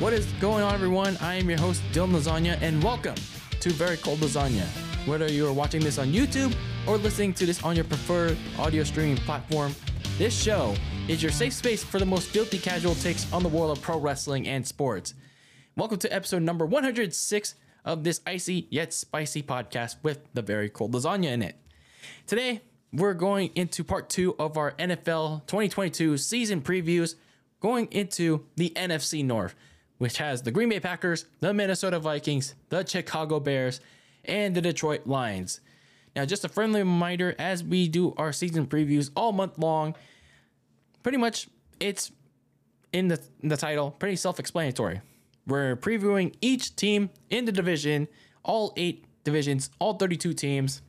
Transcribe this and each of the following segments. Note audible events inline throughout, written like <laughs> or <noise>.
What is going on, everyone? I am your host, Dylan Lasagna, and welcome to Very Cold Lasagna. Whether you are watching this on YouTube or listening to this on your preferred audio streaming platform, this show is your safe space for the most filthy casual takes on the world of pro wrestling and sports. Welcome to episode number 106 of this icy yet spicy podcast with the Very Cold Lasagna in it. Today, we're going into part two of our NFL 2022 season previews, going into the NFC North, which has the Green Bay Packers, the Minnesota Vikings, the Chicago Bears, and the Detroit Lions. Now, just a friendly reminder as we do our season previews all month long, pretty much it's in the, in the title, pretty self explanatory. We're previewing each team in the division, all eight divisions, all 32 teams.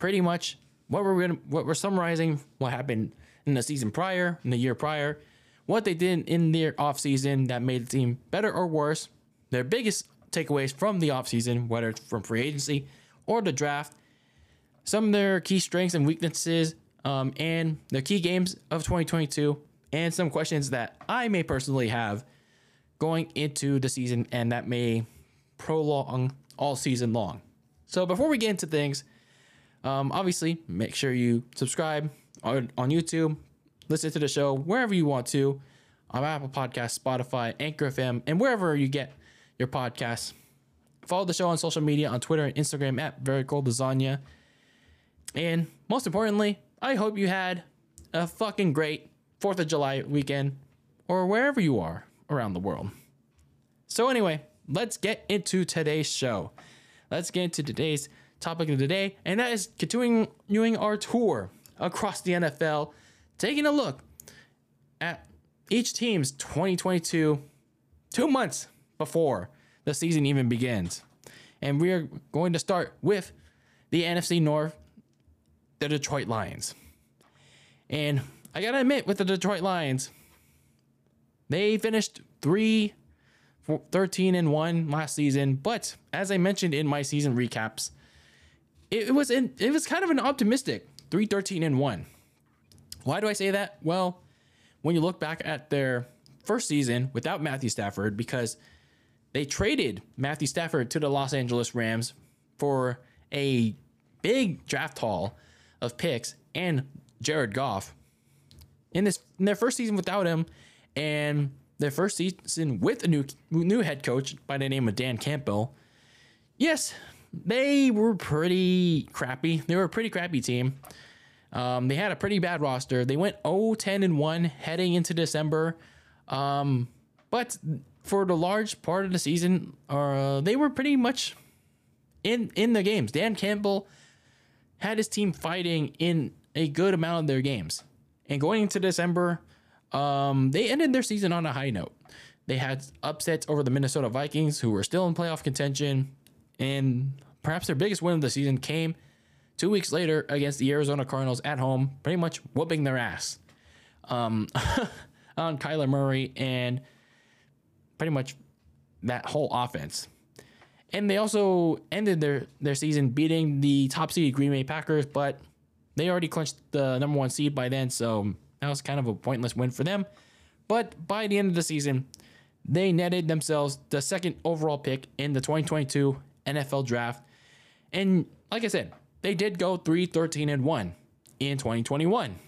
Pretty much what we're gonna, what we're summarizing what happened in the season prior, in the year prior, what they did in their offseason that made the team better or worse, their biggest takeaways from the offseason, whether it's from free agency or the draft, some of their key strengths and weaknesses, um, and the key games of 2022, and some questions that I may personally have going into the season and that may prolong all season long. So before we get into things, um, obviously make sure you subscribe on, on YouTube, listen to the show wherever you want to on Apple Podcasts, Spotify, Anchor FM, and wherever you get your podcasts. Follow the show on social media on Twitter and Instagram at Very Cold. And most importantly, I hope you had a fucking great 4th of July weekend or wherever you are around the world. So, anyway, let's get into today's show. Let's get into today's topic of the day, and that is continuing our tour across the NFL, taking a look at each team's 2022 two months before the season even begins. And we are going to start with the NFC North, the Detroit Lions. And I gotta admit, with the Detroit Lions, they finished 3 13 and 1 last season, but as I mentioned in my season recaps, it, was in, it was kind of an optimistic 3 13 and 1. Why do I say that? Well, when you look back at their first season without Matthew Stafford, because they traded Matthew Stafford to the Los Angeles Rams for a big draft haul of picks and Jared Goff. In this in their first season without him, and their first season with a new new head coach by the name of Dan Campbell. Yes, they were pretty crappy. They were a pretty crappy team. Um, they had a pretty bad roster. They went 0 10 and 1 heading into December. Um, but for the large part of the season, uh, they were pretty much in in the games. Dan Campbell had his team fighting in a good amount of their games. And going into December, um, they ended their season on a high note. They had upsets over the Minnesota Vikings, who were still in playoff contention, and perhaps their biggest win of the season came two weeks later against the Arizona Cardinals at home, pretty much whooping their ass um, <laughs> on Kyler Murray and pretty much that whole offense. And they also ended their, their season beating the top seed Green Bay Packers, but they already clinched the number one seed by then, so that was kind of a pointless win for them. But by the end of the season, they netted themselves the second overall pick in the 2022 NFL draft. And like I said, they did go 3 13 and 1 in 2021.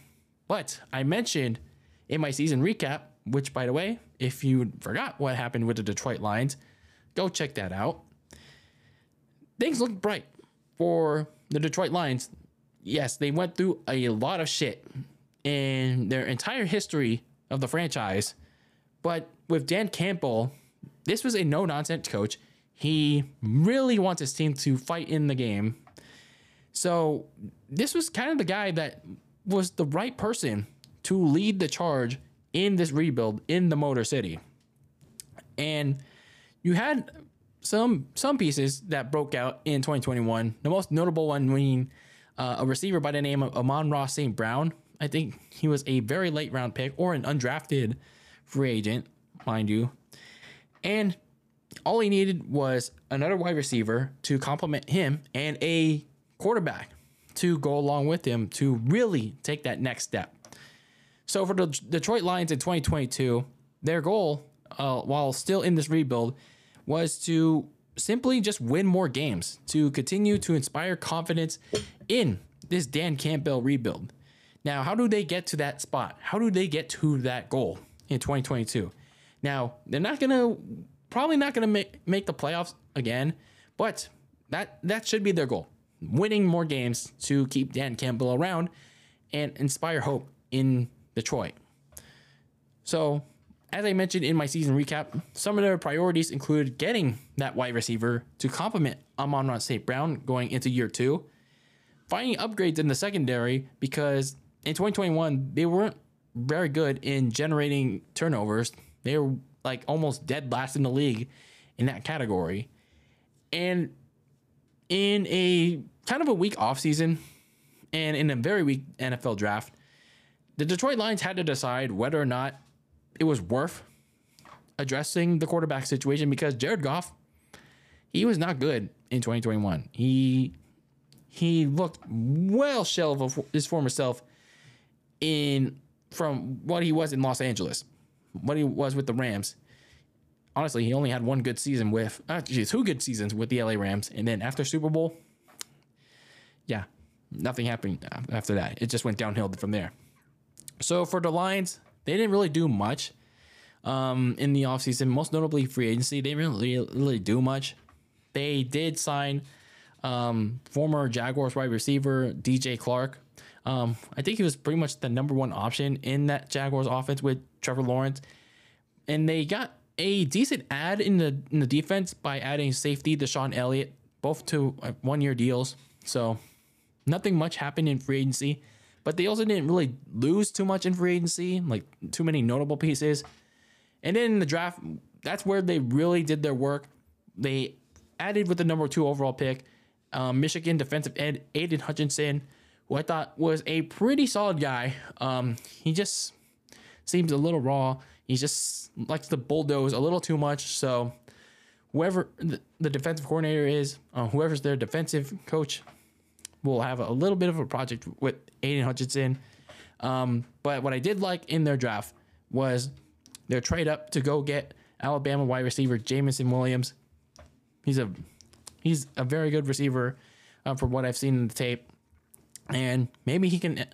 But I mentioned in my season recap, which by the way, if you forgot what happened with the Detroit Lions, go check that out. Things look bright for the Detroit Lions. Yes, they went through a lot of shit in their entire history of the franchise. But with Dan Campbell, this was a no nonsense coach. He really wants his team to fight in the game. So this was kind of the guy that was the right person to lead the charge in this rebuild in the Motor City. And you had some some pieces that broke out in 2021. The most notable one being uh, a receiver by the name of Amon-Ra St. Brown, I think he was a very late round pick or an undrafted free agent, mind you. And all he needed was another wide receiver to complement him and a quarterback to go along with him to really take that next step. So for the Detroit Lions in 2022, their goal uh, while still in this rebuild was to simply just win more games to continue to inspire confidence in this Dan Campbell rebuild. Now, how do they get to that spot? How do they get to that goal in 2022? Now, they're not going to probably not going to make make the playoffs again, but that that should be their goal. Winning more games to keep Dan Campbell around and inspire hope in Detroit. So, as I mentioned in my season recap, some of their priorities included getting that wide receiver to complement Amon-Ra St. Brown going into year two, finding upgrades in the secondary because in 2021 they weren't very good in generating turnovers. They were like almost dead last in the league in that category. And in a kind of a weak offseason and in a very weak NFL draft, the Detroit Lions had to decide whether or not it was worth addressing the quarterback situation because Jared Goff, he was not good in 2021. He he looked well shell of his former self in from what he was in Los Angeles, what he was with the Rams. Honestly, he only had one good season with actually two good seasons with the LA Rams, and then after Super Bowl, yeah, nothing happened after that. It just went downhill from there. So for the Lions, they didn't really do much um, in the offseason, most notably free agency. They didn't really, really do much. They did sign um, former Jaguars wide receiver DJ Chark. Um, I think he was pretty much the number one option in that Jaguars offense with Trevor Lawrence, and they got a decent ad in the in the defense by adding safety DeShon Elliott, both to uh, one year deals. So nothing much happened in free agency, but they also didn't really lose too much in free agency, like too many notable pieces. And then in the draft, that's where they really did their work. They added with the number two overall pick, um, Michigan defensive end Aidan Hutchinson, who I thought was a pretty solid guy. Um, he just seems a little raw. He just likes to bulldoze a little too much. So whoever the, defensive coordinator is, uh, whoever's their defensive coach, will have a little bit of a project with Aidan Hutchinson. Um, but what I did like in their draft was their trade up to go get Alabama wide receiver Jameson Williams. He's a he's a very good receiver uh, from what I've seen in the tape, and maybe he can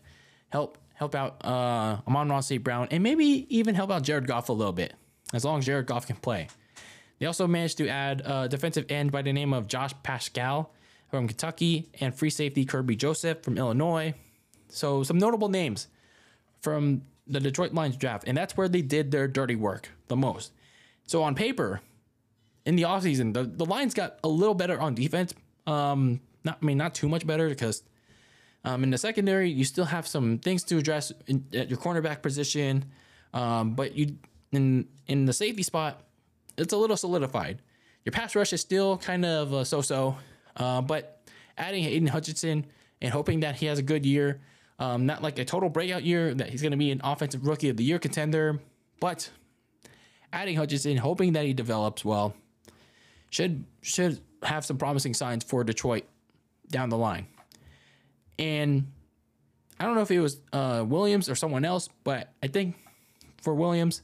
help help out uh, Amon-Ra St. Brown and maybe even help out Jared Goff a little bit as long as Jared Goff can play. They also managed to add a defensive end by the name of Josh Paschal from Kentucky and free safety Kerby Joseph from Illinois. So some notable names from the Detroit Lions draft, and that's where they did their dirty work the most. So on paper, in the offseason, the, the Lions got a little better on defense. Um, not I mean not too much better because um, in the secondary you still have some things to address in, at your cornerback position, um, but you in in the safety spot, it's a little solidified. Your pass rush is still kind of uh, so-so, uh, but adding Aidan Hutchinson and hoping that he has a good year um, not like a total breakout year that he's going to be an offensive rookie of the year contender, but adding Hutchinson, hoping that he develops well, should should have some promising signs for Detroit down the line. And I don't know if it was uh, Williams or someone else, but I think for Williams,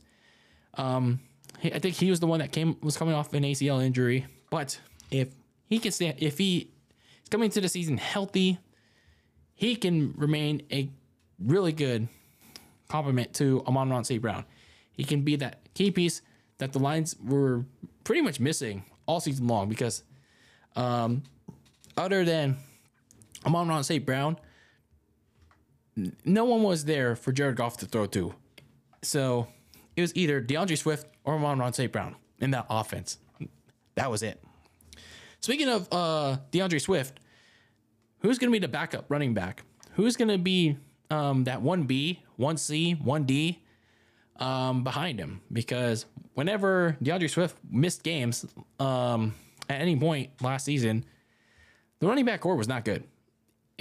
um, I think he was the one that came was coming off an ACL injury. But if he can stand, if he is coming to the season healthy, he can remain a really good complement to Amon-Ra St. Brown. He can be that key piece that the Lions were pretty much missing all season long because um, other than Amon-Ra St. Brown, no one was there for Jared Goff to throw to. So it was either D'Andre Swift or Amon-Ra St. Brown in that offense. That was it. Speaking of uh, D'Andre Swift, who's going to be the backup running back? Who's going to be um, that 1B, 1C, 1D um, behind him? Because whenever D'Andre Swift missed games um, at any point last season, the running back core was not good.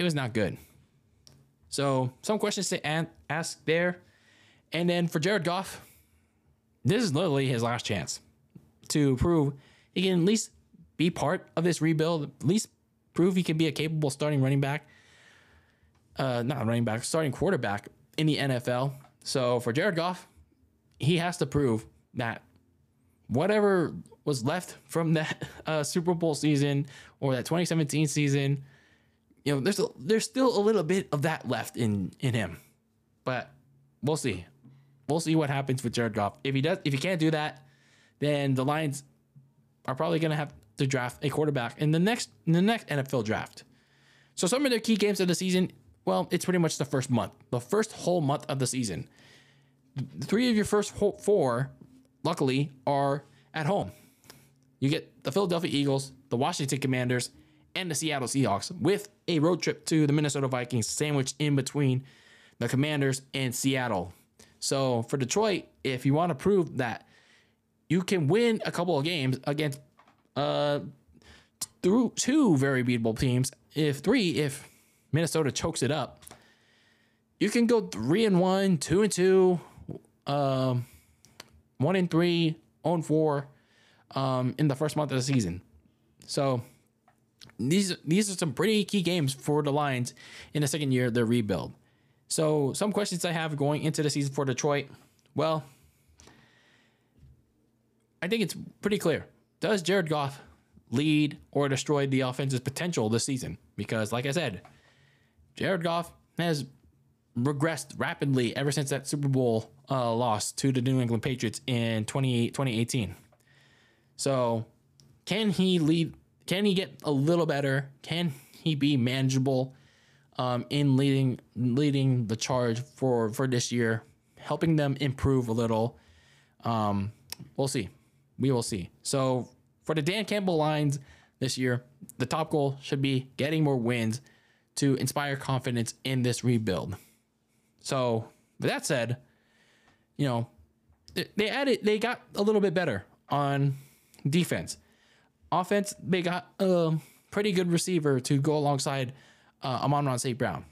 It was not good. So, some questions to ask there. And then for Jared Goff, this is literally his last chance to prove he can at least be part of this rebuild, at least prove he can be a capable starting running back, uh, not running back, starting quarterback in the NFL. So for Jared Goff, he has to prove that whatever was left from that <laughs> uh, Super Bowl season or that 2017 season, you know, there's a, there's still a little bit of that left in in him, but we'll see. We'll see what happens with Jared Goff. If he does, if he can't do that, then the Lions are probably going to have to draft a quarterback in the next in the next NFL draft. So some of their key games of the season, well, it's pretty much the first month, the first whole month of the season. Three of your first four, luckily, are at home. You get the Philadelphia Eagles, the Washington Commanders, and the Seattle Seahawks with a road trip to the Minnesota Vikings sandwiched in between the Commanders and Seattle. So for Detroit, if you want to prove that you can win a couple of games against uh through two very beatable teams, if three, if Minnesota chokes it up, you can go three and one, two and two, um, one and three, on four, um, in the first month of the season. So these these are some pretty key games for the Lions in the second year of their rebuild. So some questions I have going into the season for Detroit. Well, I think it's pretty clear. Does Jared Goff lead or destroy the offense's potential this season? Because, like I said, Jared Goff has regressed rapidly ever since that Super Bowl uh, loss to the New England Patriots in 20, 2018. So, can he lead? Can he get a little better? Can he be manageable um, in leading leading the charge for for this year, helping them improve a little? Um, we'll see. We will see. So for the Dan Campbell Lions this year, the top goal should be getting more wins to inspire confidence in this rebuild. So, with that said, you know, they added, they got a little bit better on defense. Offense, they got a pretty good receiver to go alongside uh, Amon-Ra St. Brown.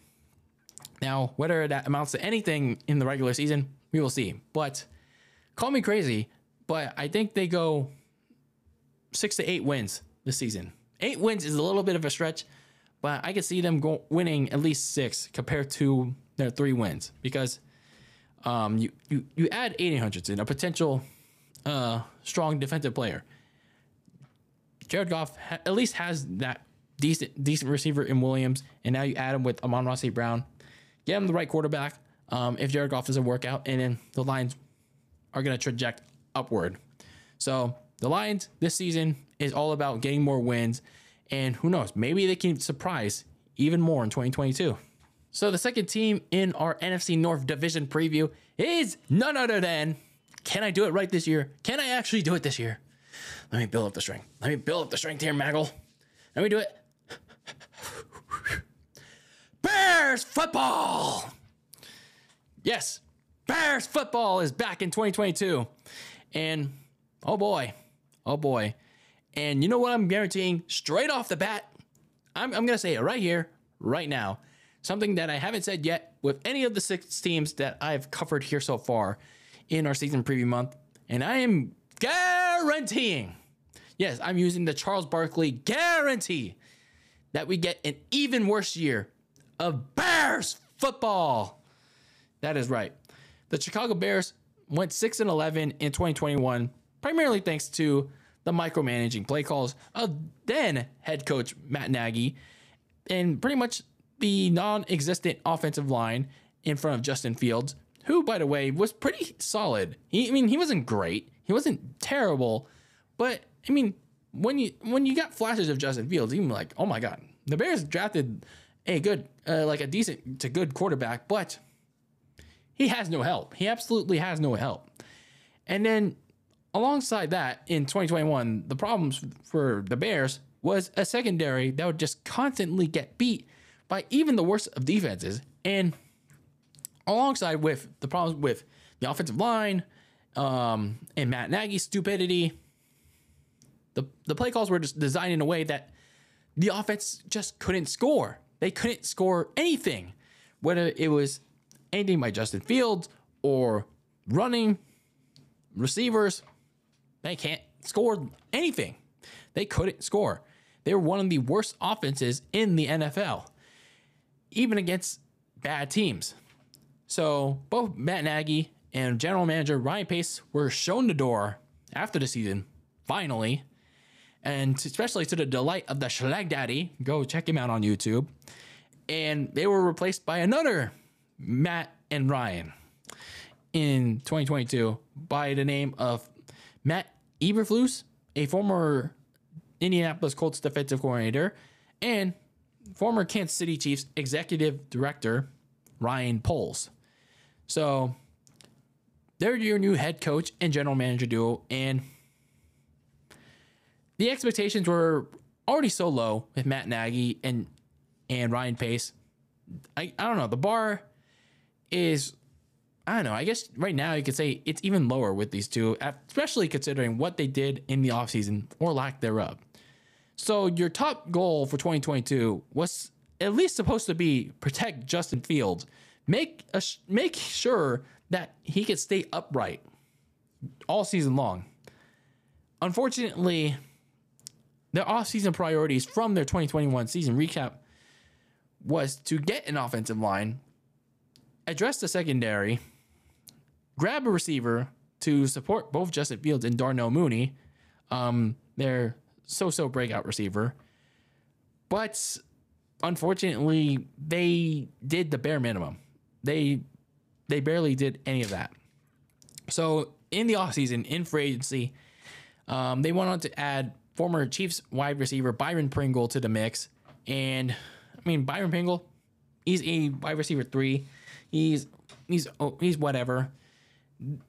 Now, whether that amounts to anything in the regular season, we will see. But call me crazy, but I think they go six to eight wins this season. Eight wins is a little bit of a stretch, but I can see them go, winning at least six compared to their three wins because um, you, you, you add Aidan Hutchinson, a potential uh, strong defensive player. Jared Goff ha- at least has that decent decent receiver in Williams, and now you add him with Amon-Ra St. Brown. Get him the right quarterback. Um, if Jared Goff doesn't work out, and then the Lions are going to traject upward. So the Lions this season is all about getting more wins, and who knows, maybe they can surprise even more in 2022. So the second team in our NFC North division preview is none other than can I do it right this year? Can I actually do it this year? Let me build up the strength. Let me build up the strength here, Maggle. Let me do it. Bears football! Yes, Bears football is back in 2022. And oh boy, oh boy. And you know what I'm guaranteeing straight off the bat? I'm, I'm going to say it right here, right now. Something that I haven't said yet with any of the six teams that I've covered here so far in our season preview month. And I am guaranteeing, yes, I'm using the Charles Barkley guarantee that we get an even worse year of Bears football. That is right. The Chicago Bears went 6 and 11 in 2021, primarily thanks to the micromanaging play calls of then head coach Matt Nagy and pretty much the non existent offensive line in front of Justin Fields, who, by the way, was pretty solid. He, I mean, he wasn't great, he wasn't terrible, but I mean, when you when you got flashes of Justin Fields, even like, oh my god, the Bears drafted a good, uh, like a decent to good quarterback, but he has no help. He absolutely has no help. And then alongside that, in 2021, the problems for the Bears was a secondary that would just constantly get beat by even the worst of defenses. And alongside with the problems with the offensive line um, and Matt Nagy's stupidity, the, the play calls were just designed in a way that the offense just couldn't score. They couldn't score anything, whether it was anything by Justin Fields or running receivers. They can't score anything. They couldn't score. They were one of the worst offenses in the NFL, even against bad teams. So both Matt Nagy and general manager Ryan Pace were shown the door after the season, finally. And especially to the delight of the Schlag Daddy, go check him out on YouTube. And they were replaced by another Matt and Ryan in 2022 by the name of Matt Eberflus, a former Indianapolis Colts defensive coordinator, and former Kansas City Chiefs executive director, Ryan Poles. So they're your new head coach and general manager duo, and the expectations were already so low with Matt Nagy and and Ryan Pace. I, I don't know. The bar is I don't know. I guess right now you could say it's even lower with these two, especially considering what they did in the offseason or lack thereof. So your top goal for 2022 was at least supposed to be protect Justin Fields. Make a, make sure that he could stay upright all season long. Unfortunately, their offseason priorities from their 2021 season recap was to get an offensive line, address the secondary, grab a receiver to support both Justin Fields and Darnell Mooney, um, their so-so breakout receiver. But unfortunately, they did the bare minimum. They they barely did any of that. So in the offseason, in free agency, um, they went on to add former Chiefs wide receiver Byron Pringle to the mix. And I mean Byron Pringle, he's a wide receiver three. He's he's oh, he's whatever.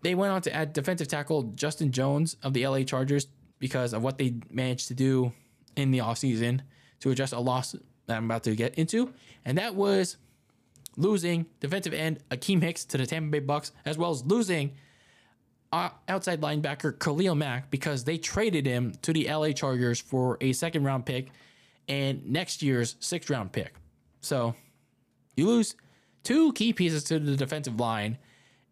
They went on to add defensive tackle Justin Jones of the LA Chargers because of what they managed to do in the offseason to address a loss that I'm about to get into. And that was losing defensive end Akiem Hicks to the Tampa Bay Bucks, as well as losing uh, outside linebacker Khalil Mack because they traded him to the LA Chargers for a second round pick and next year's sixth round pick. So you lose two key pieces to the defensive line,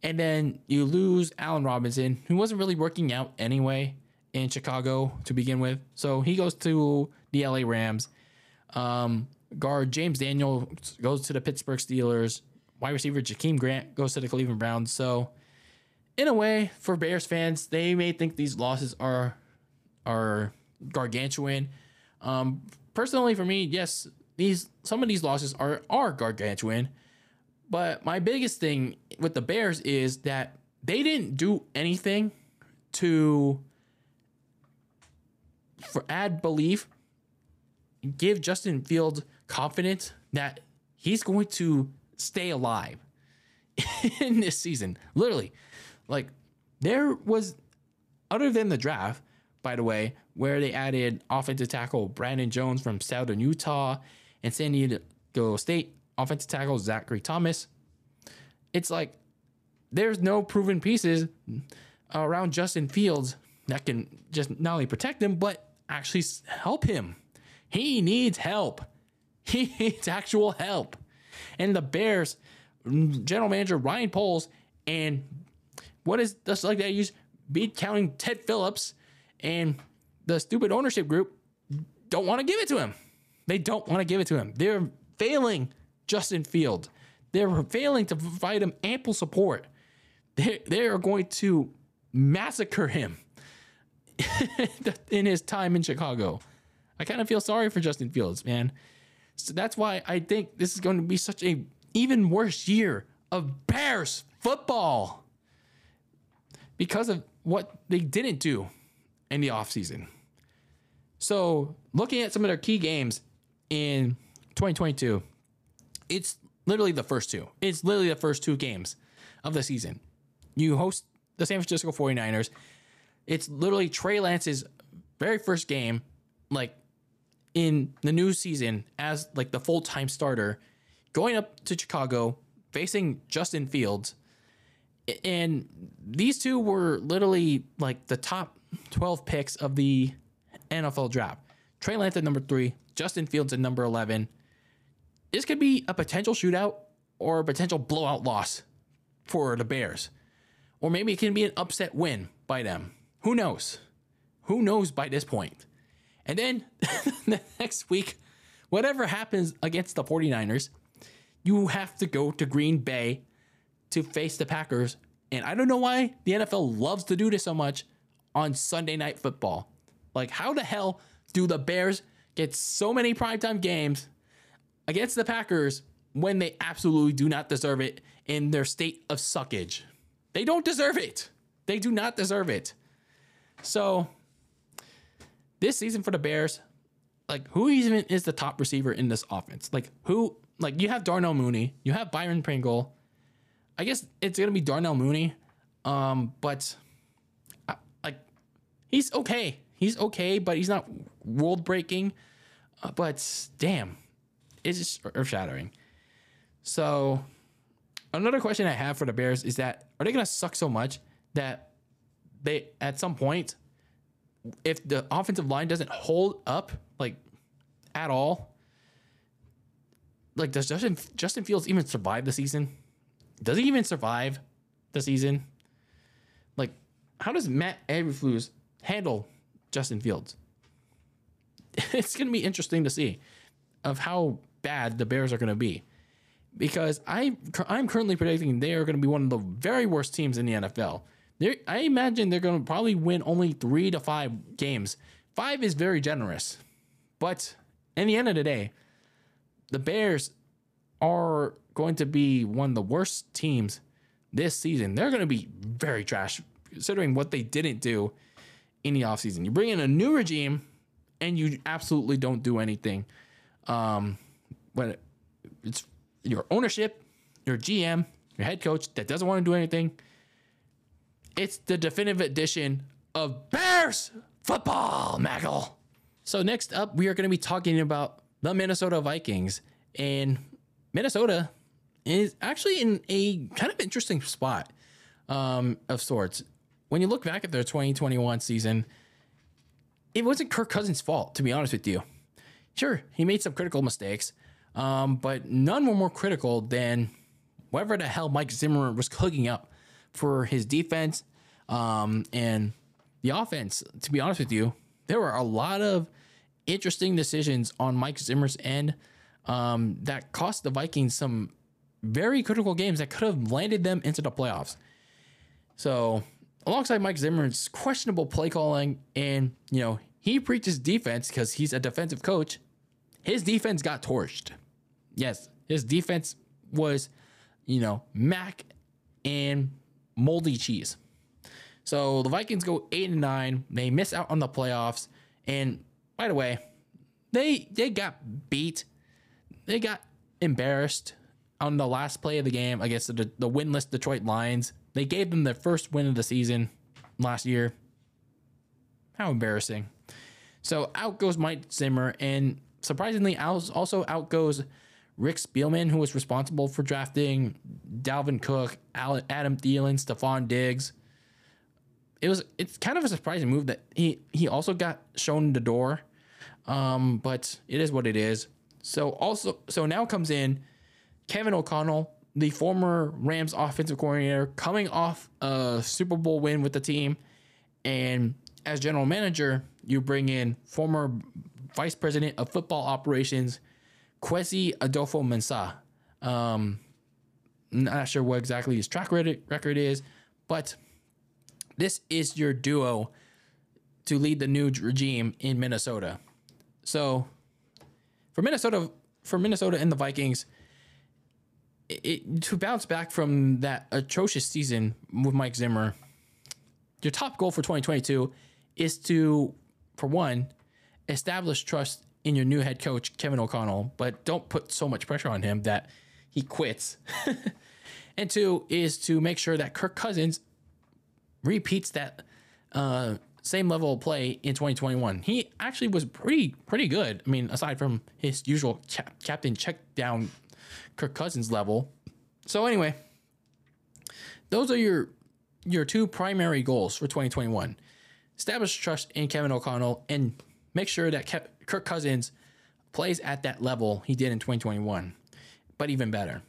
and then you lose Allen Robinson, who wasn't really working out anyway in Chicago to begin with. So he goes to the LA Rams. Um, guard James Daniel goes to the Pittsburgh Steelers. Wide receiver Jakeem Grant goes to the Cleveland Browns. So, in a way, for Bears fans, they may think these losses are are gargantuan. Um, personally, for me, yes, these some of these losses are are gargantuan. But my biggest thing with the Bears is that they didn't do anything to for add belief, give Justin Fields confidence that he's going to stay alive <laughs> in this season. Literally, like there was, other than the draft, by the way, where they added offensive tackle Brandon Jones from Southern Utah and San Diego State offensive tackle Zachary Thomas. It's like there's no proven pieces around Justin Fields that can just not only protect him, but actually help him. He needs help. <laughs> He needs actual help. And the Bears general manager Ryan Poles and what is just like that use beat counting Ted Phillips and the stupid ownership group don't want to give it to him. They don't want to give it to him. They're failing Justin Field. They're failing to provide him ample support. They, they are going to massacre him <laughs> in his time in Chicago. I kind of feel sorry for Justin Fields, man. So that's why I think this is going to be such a even worse year of Bears football because of what they didn't do in the offseason. So, looking at some of their key games in 2022, it's literally the first two. It's literally the first two games of the season. You host the San Francisco 49ers. It's literally Trey Lance's very first game, like in the new season as like the full time starter, going up to Chicago, facing Justin Fields. And these two were literally like the top 12 picks of the NFL draft. Trey Lance at number three, Justin Fields at number 11. This could be a potential shootout or a potential blowout loss for the Bears. Or maybe it can be an upset win by them. Who knows? Who knows by this point? And then <laughs> the next week, whatever happens against the 49ers, you have to go to Green Bay to face the Packers. And I don't know why the NFL loves to do this so much on Sunday night football. Like, how the hell do the Bears get so many primetime games against the Packers when they absolutely do not deserve it in their state of suckage? They don't deserve it. They do not deserve it. So, this season for the Bears, like, who even is the top receiver in this offense? Like, who, like, you have Darnell Mooney, you have Byron Pringle. I guess it's to be Darnell Mooney. Um, but, like, he's okay. He's okay, but he's not world breaking. Uh, but damn, it's just earth shattering. So, another question I have for the Bears is that are they to suck so much that they, at some point, if the offensive line doesn't hold up like at all, like does Justin Justin Fields even survive the season? Does he even survive the season? Like, how does Matt Eberflus handle Justin Fields? <laughs> It's going to be interesting to see of how bad the Bears are going to be because I I'm currently predicting they are going to be one of the very worst teams in the NFL. They're, I imagine they're going to probably win only three to five games. Five is very generous, but in the end of the day, the Bears are going to be one of the worst teams this season. They're going to be very trash considering what they didn't do in the offseason. You bring in a new regime and you absolutely don't do anything. Um, when it's your ownership, your GM, your head coach that doesn't want to do anything. It's the definitive edition of Bears football, Maggle. So next up, we are going to be talking about the Minnesota Vikings, and Minnesota is actually in a kind of interesting spot um, of sorts. When you look back at their 2021 season, it wasn't Kirk Cousins' fault, to be honest with you. Sure, he made some critical mistakes, um, but none were more critical than whatever the hell Mike Zimmer was cooking up for his defense um, and the offense. To be honest with you, there were a lot of interesting decisions on Mike Zimmer's end um, that cost the Vikings some very critical games that could have landed them into the playoffs. So, alongside Mike Zimmer's questionable play calling, and you know he preaches defense because he's a defensive coach. His defense got torched. Yes, his defense was, you know, Mac and moldy cheese. So the Vikings go eight and nine. They miss out on the playoffs. And by the way, they they got beat. They got embarrassed on the last play of the game against the, the winless Detroit Lions. They gave them their first win of the season last year. How embarrassing. So out goes Mike Zimmer, and surprisingly, also out goes Rick Spielman, who was responsible for drafting Dalvin Cook, Adam Thielen, Stefon Diggs. It was it's kind of a surprising move that he he also got shown the door, um, but it is what it is. So also so now comes in Kevin O'Connell, the former Rams offensive coordinator, coming off a Super Bowl win with the team, and as general manager, you bring in former vice president of football operations Kwesi Adofo-Mensah. Um, not sure what exactly his track record is, but this is your duo to lead the new regime in Minnesota. So for Minnesota, for Minnesota and the Vikings, it, it, to bounce back from that atrocious season with Mike Zimmer, your top goal for 2022 is to, for one, establish trust in your new head coach, Kevin O'Connell, but don't put so much pressure on him that he quits. <laughs> and two is to make sure that Kirk Cousins repeats that uh, same level of play in 2021. He actually was pretty pretty good. I mean, aside from his usual cha- captain check down Kirk Cousins level. So anyway, those are your your two primary goals for 2021. Establish trust in Kevin O'Connell and make sure that Ke- Kirk Cousins plays at that level he did in 2021, but even better.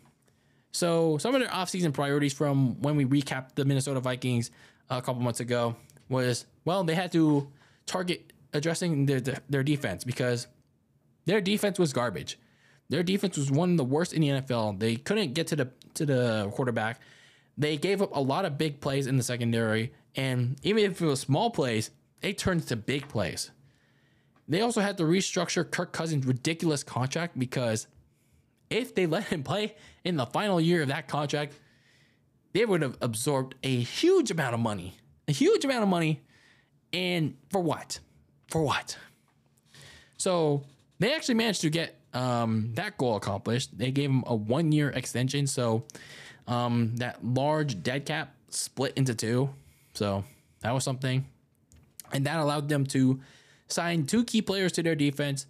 So, some of their offseason priorities from when we recapped the Minnesota Vikings a couple months ago was well, they had to target addressing their, their defense because their defense was garbage. Their defense was one of the worst in the NFL. They couldn't get to the to the quarterback. they gave up a lot of big plays in the secondary, and even if it was small plays, they turned to big plays. They also had to restructure Kirk Cousins' ridiculous contract because if they let him play in the final year of that contract, they would have absorbed a huge amount of money. A huge amount of money. And for what? For what? So they actually managed to get um, that goal accomplished. They gave him a one year extension. So um, that large dead cap split into two. So that was something. And that allowed them to sign two key players to their defense.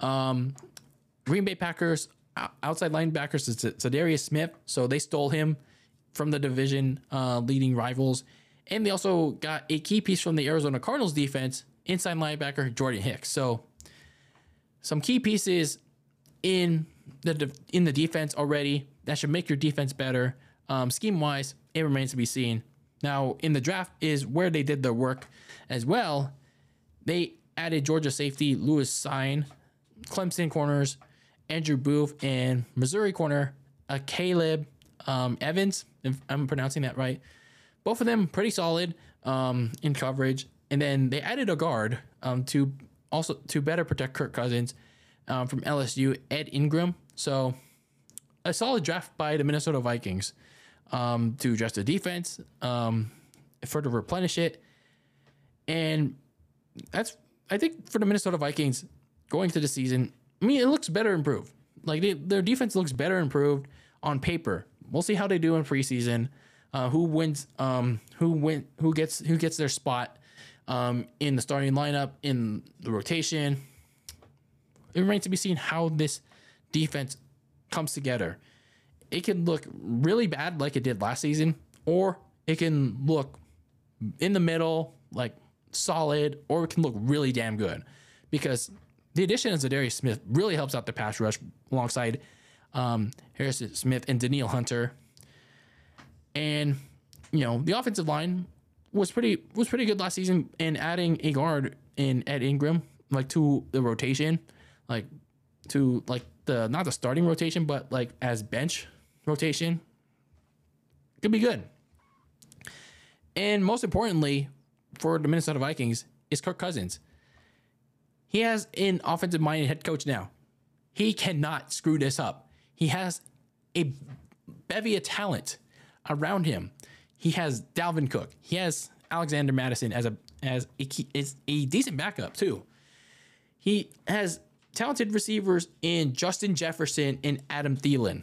Um, Green Bay Packers outside linebackers is Za'Darius Smith. So they stole him from the division uh, leading rivals. And they also got a key piece from the Arizona Cardinals defense, inside linebacker Jordan Hicks. So some key pieces in the in the defense already that should make your defense better. Um, scheme wise, it remains to be seen. Now in the draft is where they did their work as well. They added Georgia safety Lewis Cine, Clemson corners Andrew Booth, and Missouri corner uh, Caleb um, Evans, if I'm pronouncing that right. Both of them pretty solid um, in coverage. And then they added a guard um, to also to better protect Kirk Cousins um, from LSU, Ed Ingram. So a solid draft by the Minnesota Vikings um, to address the defense, um, further replenish it, and that's I think for the Minnesota Vikings going to the season. I mean, it looks better improved. Like they, their defense looks better improved on paper. We'll see how they do in preseason. Uh, who wins? Um, who win? Who gets? Who gets their spot um, in the starting lineup in the rotation? It remains to be seen how this defense comes together. It can look really bad like it did last season, or it can look in the middle, like solid, or it can look really damn good. Because the addition of Za'Darius Smith really helps out the pass rush alongside um, Harrison Smith and Danielle Hunter. And you know the offensive line was pretty was pretty good last season. And adding a guard in Ed Ingram like to the rotation, like to like the not the starting rotation, but like as bench rotation, could be good. And most importantly, for the Minnesota Vikings is Kirk Cousins. He has an offensive minded head coach now. He cannot screw this up. He has a bevy of talent around him. He has Dalvin Cook. He has Alexander Mattison as a as a, is a decent backup too. He has talented receivers in Justin Jefferson and Adam Thielen.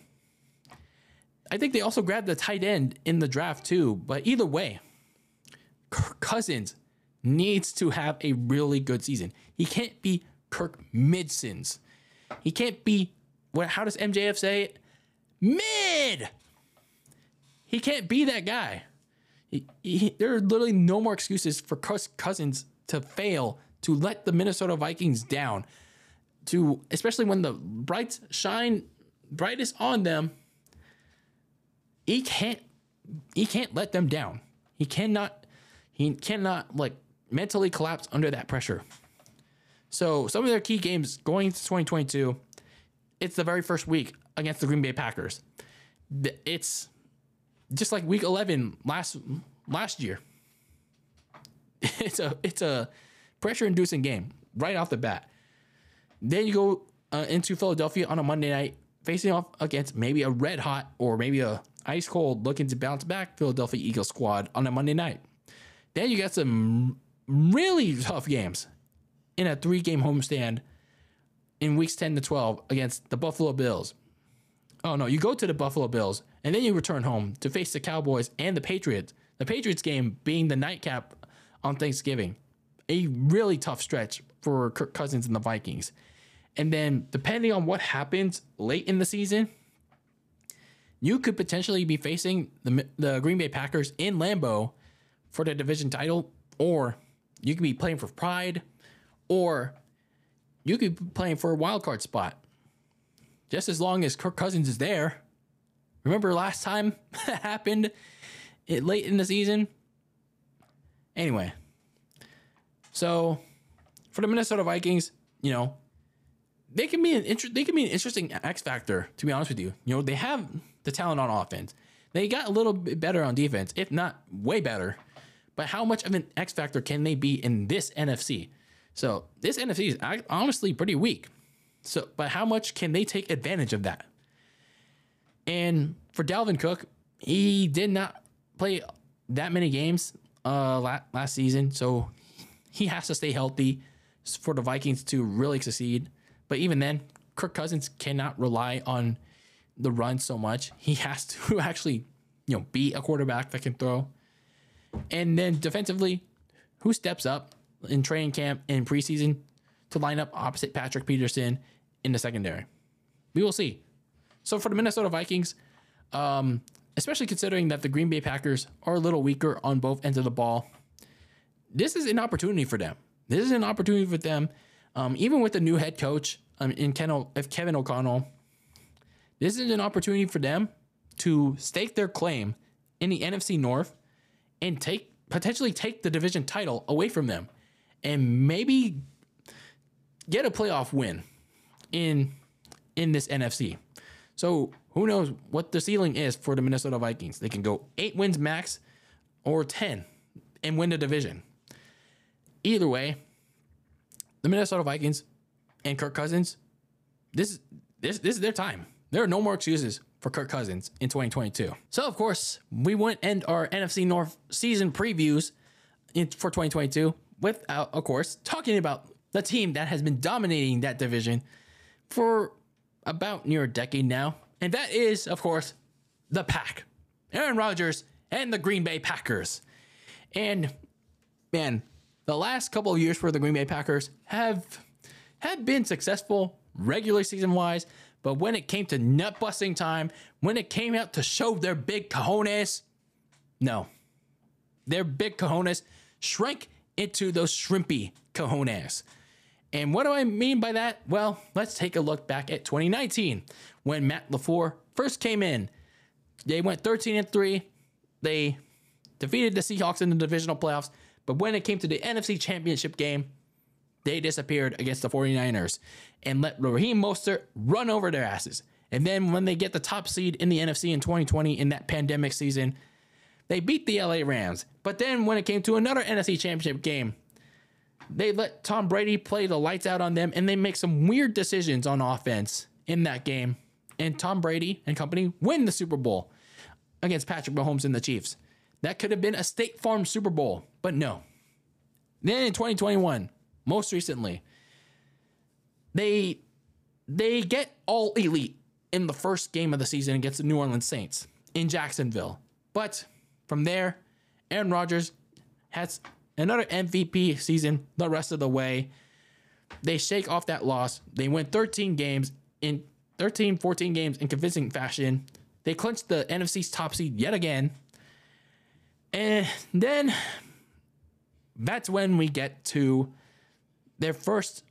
I think they also grabbed the tight end in the draft too. But either way, Kirk Cousins needs to have a really good season. He can't be Kirk Midsons. He can't be what? How does MJF say it? Mid. He can't be that guy. He, he, there are literally no more excuses for Cousins to fail to let the Minnesota Vikings down. To especially when the brights shine brightest on them, he can't he can't let them down. He cannot he cannot like mentally collapse under that pressure. So some of their key games going into 2022 it's the very first week against the Green Bay Packers. It's just like week 11 last last year. <laughs> It's a it's a pressure inducing game right off the bat. Then you go uh, into Philadelphia on a Monday night facing off against maybe a red hot or maybe a ice cold looking to bounce back Philadelphia Eagles squad on a Monday night. Then you got some really tough games in a three game homestand in weeks 10 to 12 against the Buffalo Bills. Oh no, you go to the Buffalo Bills and then you return home to face the Cowboys and the Patriots. The Patriots game being the nightcap on Thanksgiving. A really tough stretch for Kirk Cousins and the Vikings. And then depending on what happens late in the season, you could potentially be facing the, the Green Bay Packers in Lambeau for the division title, or you could be playing for pride, or you could be playing for a wild card spot. Just as long as Kirk Cousins is there. Remember last time <laughs> that happened it late in the season? Anyway. So for the Minnesota Vikings, you know, they can be an inter- they can be an interesting X factor, to be honest with you. You know, they have the talent on offense. They got a little bit better on defense, if not way better. But how much of an X factor can they be in this NFC? So this NFC is honestly pretty weak. So, but how much can they take advantage of that? And for Dalvin Cook, he did not play that many games uh, last season, so he has to stay healthy for the Vikings to really succeed. But even then, Kirk Cousins cannot rely on the run so much. He has to <laughs> actually, you know, be a quarterback that can throw. And then defensively, who steps up in training camp and preseason to line up opposite Patrick Peterson in the secondary? We will see. So for the Minnesota Vikings, um, especially considering that the Green Bay Packers are a little weaker on both ends of the ball, this is an opportunity for them. This is an opportunity for them, um, even with the new head coach um, in Ken, if Kevin O'Connell. This is an opportunity for them to stake their claim in the NFC North and take potentially take the division title away from them, and maybe get a playoff win in in this NFC. So who knows what the ceiling is for the Minnesota Vikings? They can go eight wins max or 10 and win the division. Either way, the Minnesota Vikings and Kirk Cousins, this, this, this is their time. There are no more excuses for Kirk Cousins in 2022. So, of course, we went end our NFC North season previews in, for 2022 without, of course, talking about the team that has been dominating that division for about near a decade now. And that is, of course, the pack Aaron Rodgers and the Green Bay Packers. And man, the last couple of years for the Green Bay Packers have have been successful regular season wise, but when it came to nut busting time, when it came out to show their big cojones, no. Their big cojones shrank into those shrimpy cojones. And what do I mean by that? Well, let's take a look back at 2019 when Matt LaFleur first came in. They went 13 and 3. They defeated the Seahawks in the divisional playoffs, but when it came to the NFC Championship game, they disappeared against the 49ers and let Raheem Mostert run over their asses. And then when they get the top seed in the NFC in 2020 in that pandemic season, they beat the LA Rams. But then when it came to another NFC Championship game, they let Tom Brady play the lights out on them and they make some weird decisions on offense in that game. And Tom Brady and company win the Super Bowl against Patrick Mahomes and the Chiefs. That could have been a State Farm Super Bowl, but no. Then in 2021, most recently, they they get all elite in the first game of the season against the New Orleans Saints in Jacksonville. But from there, Aaron Rodgers has another MVP season the rest of the way. They shake off that loss. They win 13 games in 13, 14 games in convincing fashion. They clinch the NFC's top seed yet again. And then that's when we get to their first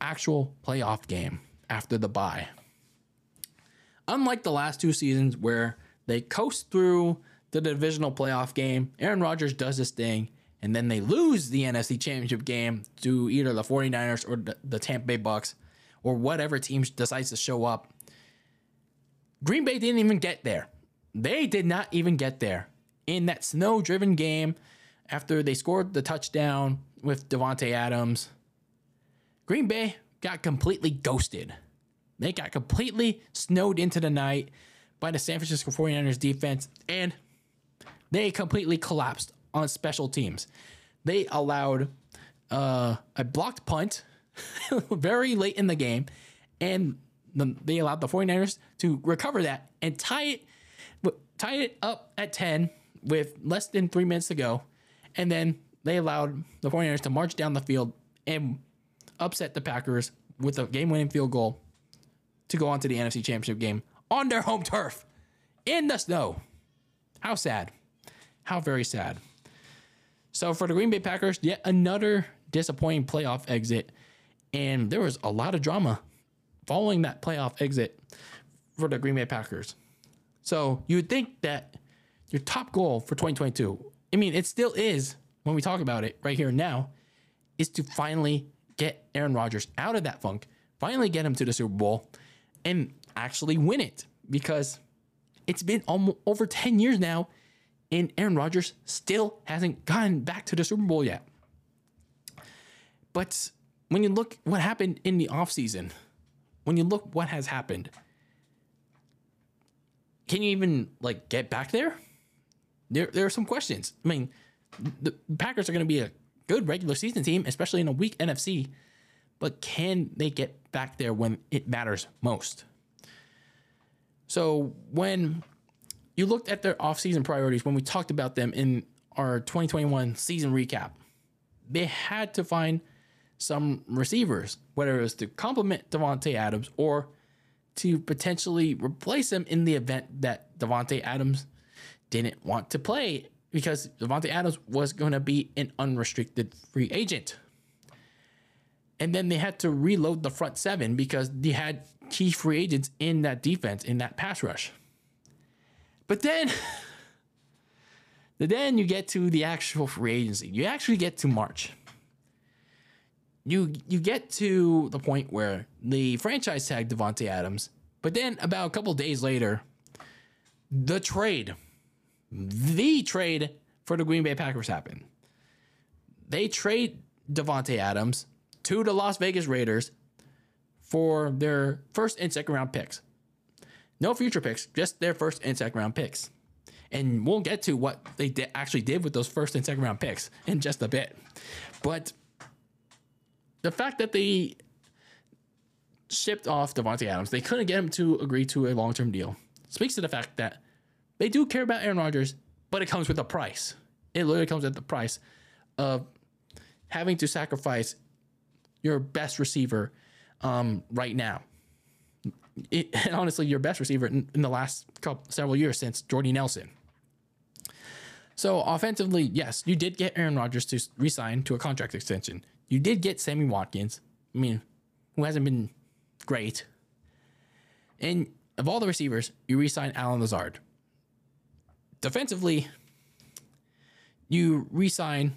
actual playoff game after the bye. Unlike the last two seasons where they coast through the divisional playoff game, Aaron Rodgers does this thing and then they lose the NFC Championship game to either the 49ers or the, Tampa Bay Bucks or whatever team decides to show up. Green Bay didn't even get there. They did not even get there. In that snow driven game, after they scored the touchdown with Davante Adams, Green Bay got completely ghosted. They got completely snowed into the night by the San Francisco 49ers defense, and they completely collapsed on special teams. They allowed uh, a blocked punt <laughs> very late in the game, and they allowed the 49ers to recover that and tie it tie it up at 10 with less than three minutes to go. And then they allowed the 49ers to march down the field and upset the Packers with a game winning field goal to go on to the NFC Championship game on their home turf in the snow. How sad. How very sad. So for the Green Bay Packers, yet another disappointing playoff exit. And there was a lot of drama following that playoff exit for the Green Bay Packers. So you would think that your top goal for 2022, I mean, it still is when we talk about it right here and now, is to finally get Aaron Rodgers out of that funk, finally get him to the Super Bowl, and actually win it. Because It's been almost over 10 years now, and Aaron Rodgers still hasn't gotten back to the Super Bowl yet. But when you look what happened in the offseason, when you look what has happened, can you even like get back there? There, there are some questions. I mean, the Packers are going to be a good regular season team, especially in a weak NFC, but can they get back there when it matters most? So when you looked at their offseason priorities, when we talked about them in our 2021 season recap, they had to find some receivers, whether it was to complement Davante Adams or to potentially replace him in the event that Davante Adams didn't want to play because Davante Adams was going to be an unrestricted free agent. And then they had to reload the front seven because they had key free agents in that defense, in that pass rush. But then, <laughs> then you get to the actual free agency. You actually get to March. You you get to the point where the franchise tag Davante Adams, but then about a couple days later, the trade the trade for the Green Bay Packers happened. They trade Davante Adams to the Las Vegas Raiders for their first and second round picks. No future picks, just their first and second round picks. And we'll get to what they actually did with those first and second round picks in just a bit. But the fact that they shipped off Davante Adams, they couldn't get him to agree to a long term deal, speaks to the fact that they do care about Aaron Rodgers, but it comes with a price. It literally comes at the price of having to sacrifice your best receiver um, right now. It, <laughs> and honestly, your best receiver in, in the last couple, several years since Jordy Nelson. So offensively, yes, you did get Aaron Rodgers to resign to a contract extension. You did get Sammy Watkins. I mean, who hasn't been great. And of all the receivers, you re-signed Allen Lazard, defensively, you resign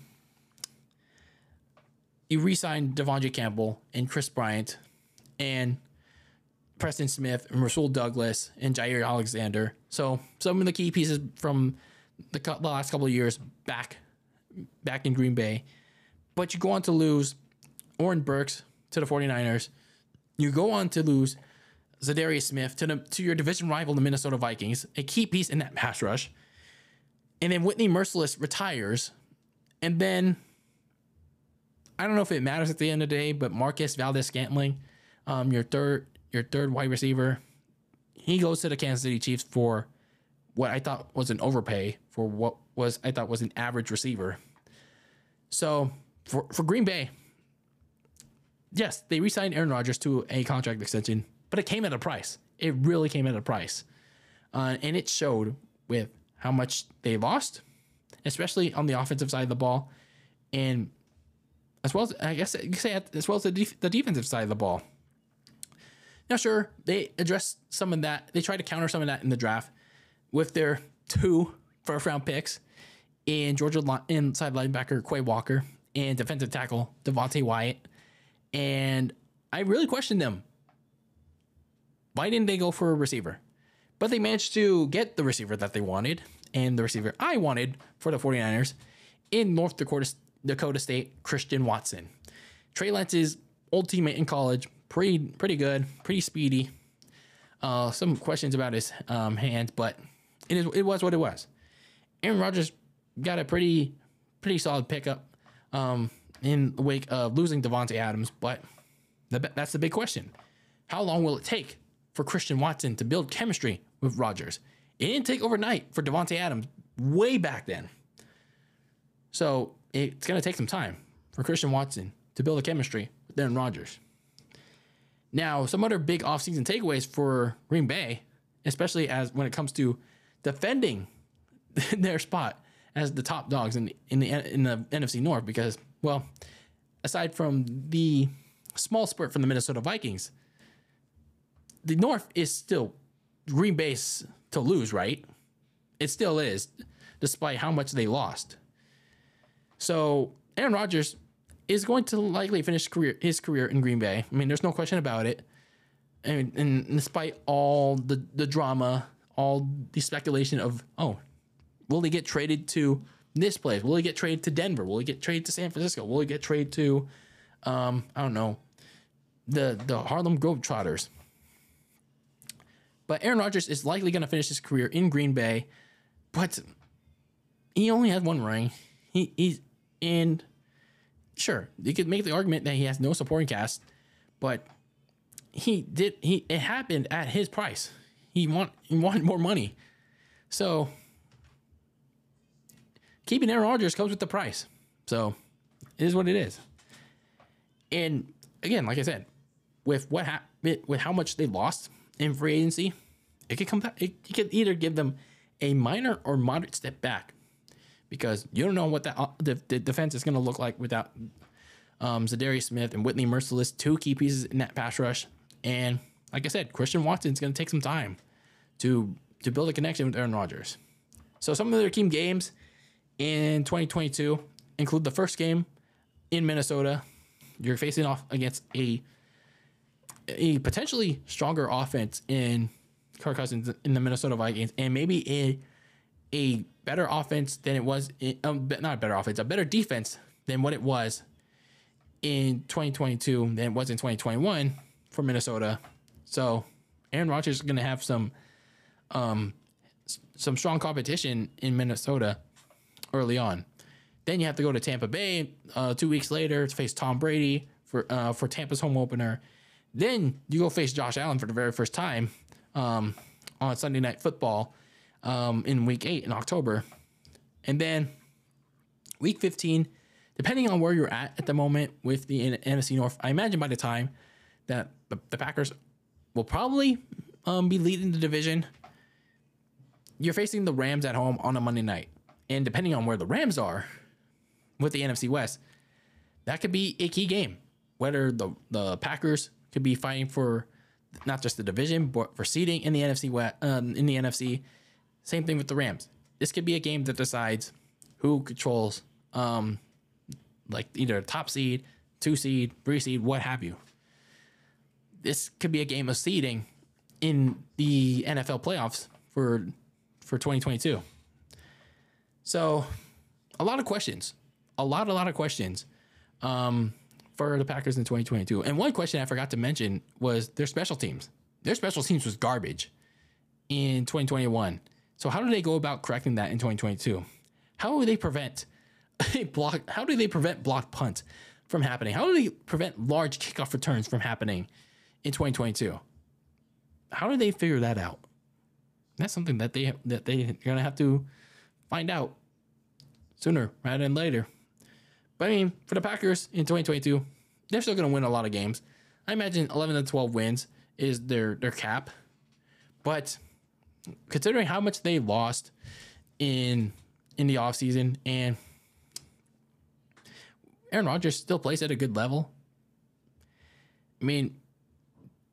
you resign De'Vondre Campbell and Chris Bryant and Preston Smith and Rasul Douglas and Jaire Alexander. So some of the key pieces from the, the last couple of years back back in Green Bay. But you go on to lose Oren Burks to the 49ers. You go on to lose Za'Darius Smith to the to your division rival, the Minnesota Vikings, a key piece in that pass rush. And then Whitney Mercilus retires. And then I don't know if it matters at the end of the day, but Marcus Valdes-Scantling, um, your third your third wide receiver, he goes to the Kansas City Chiefs for what I thought was an overpay for what was I thought was an average receiver. So for for Green Bay, yes, they re-signed Aaron Rodgers to a contract extension, but it came at a price. It really came at a price, uh, and it showed with how much they lost, especially on the offensive side of the ball, and as well as I guess you say as well as the, def- the defensive side of the ball. Now, sure, they addressed some of that. They tried to counter some of that in the draft with their two first round picks in Georgia inside linebacker Quay Walker and defensive tackle Devonte Wyatt. And I really questioned them. Why didn't they go for a receiver? But they managed to get the receiver that they wanted and the receiver I wanted for the 49ers in North Dakota, Dakota State, Christian Watson. Trey Lance's old teammate in college, pretty pretty good, pretty speedy. Uh, some questions about his um, hands, but it is it was what it was. Aaron Rodgers got a pretty pretty solid pickup um, in the wake of losing Davante Adams, but the, that's the big question: How long will it take for Christian Watson to build chemistry with Rodgers. It didn't take overnight for Davante Adams way back then. So it's going to take some time for Christian Watson to build a chemistry with Aaron Rodgers. Now, some other big offseason takeaways for Green Bay, especially as when it comes to defending <laughs> their spot as the top dogs in the, in the in the NFC North, because well, aside from the small spurt from the Minnesota Vikings, the North is still Green Bay's to lose, right? It still is, despite how much they lost. So Aaron Rodgers is going to likely finish career, his career in Green Bay. I mean, there's no question about it. And, and despite all the, the drama, all the speculation of, oh, will he get traded to this place? Will he get traded to Denver? Will he get traded to San Francisco? Will he get traded to, um, I don't know, the the Harlem Globetrotters? But Aaron Rodgers is likely going to finish his career in Green Bay, but he only has one ring. He he's and sure you could make the argument that he has no supporting cast, but he did he it happened at his price. He want he wanted more money, so keeping Aaron Rodgers comes with the price. So it is what it is. And again, like I said, with what ha- with how much they lost in free agency, it could come back. It, could either give them a minor or moderate step back because you don't know what that uh, the, the defense is going to look like without um, Za'Darius Smith and Whitney Mercilus, two key pieces in that pass rush. And like I said, Christian Watson's going to take some time to to build a connection with Aaron Rodgers. So some of their key games in 2022 include the first game in Minnesota. You're facing off against a a potentially stronger offense in Kirk Cousins in the Minnesota Vikings, and maybe a a better offense than it was, in, um, not a better offense, a better defense than what it was in 2022 than it was in 2021 for Minnesota. So Aaron Rodgers is going to have some um, some strong competition in Minnesota early on. Then you have to go to Tampa Bay uh, two weeks later to face Tom Brady for uh, for Tampa's home opener. Then you go face Josh Allen for the very first time um, on Sunday Night Football um, in Week Eight in October, and then Week 15, depending on where you're at at the moment with the NFC North, I imagine by the time that the, the Packers will probably um, be leading the division, you're facing the Rams at home on a Monday night, and depending on where the Rams are with the NFC West, that could be a key game. Whether the the Packers could be fighting for not just the division, but for seeding in the NFC um, in the NFC. Same thing with the Rams. This could be a game that decides who controls, um, like either top seed, two seed, three seed, what have you. This could be a game of seeding in the NFL playoffs for for 2022. So, a lot of questions, a lot, a lot of questions. Um, for the Packers in 2022. And one question I forgot to mention was their special teams. Their special teams was garbage in 2021. So how do they go about correcting that in 2022? How do they prevent <laughs> a block? How do they prevent blocked punt from happening? How do they prevent large kickoff returns from happening in 2022? How do they figure that out? That's something that they that they're gonna have to find out sooner rather than later. But I mean, for the Packers in 2022, they're still going to win a lot of games. I imagine 11 to 12 wins is their their cap. But considering how much they lost in in the offseason and Aaron Rodgers still plays at a good level. I mean,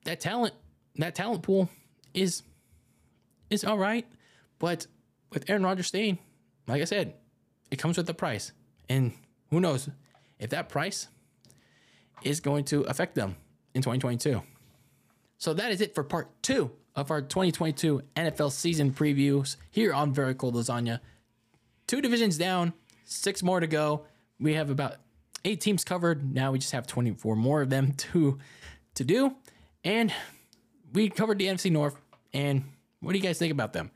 that talent that talent pool is is all right, but with Aaron Rodgers staying, like I said, it comes with the price. And who knows if that price is going to affect them in 2022. So that is it for part two of our 2022 NFL season previews here on Very Cold Lasagna. Two divisions down, six more to go. We have about eight teams covered. Now we just have 24 more of them <laughs> to to do. And we covered the NFC North. And what do you guys think about them?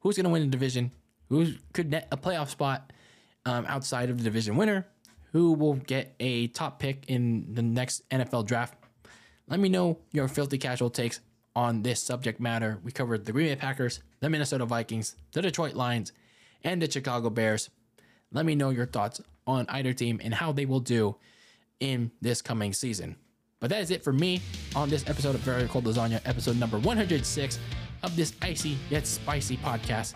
Who's going to win the division? Who could net a playoff spot um, outside of the division winner? Who will get a top pick in the next NFL draft. Let me know your filthy casual takes on this subject matter. We covered the Green Bay Packers, the Minnesota Vikings, the Detroit Lions, and the Chicago Bears. Let me know your thoughts on either team and how they will do in this coming season. But that is it for me on this episode of Very Cold Lasagna, episode number 106 of this icy yet spicy podcast.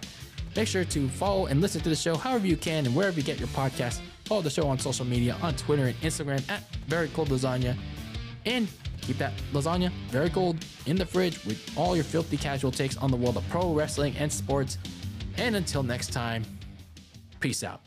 Make sure to follow and listen to the show however you can and wherever you get your podcast. Follow the show on social media on Twitter and Instagram at Very Cold Lasagna. And keep that lasagna very cold in the fridge with all your filthy casual takes on the world of pro wrestling and sports. And until next time, peace out.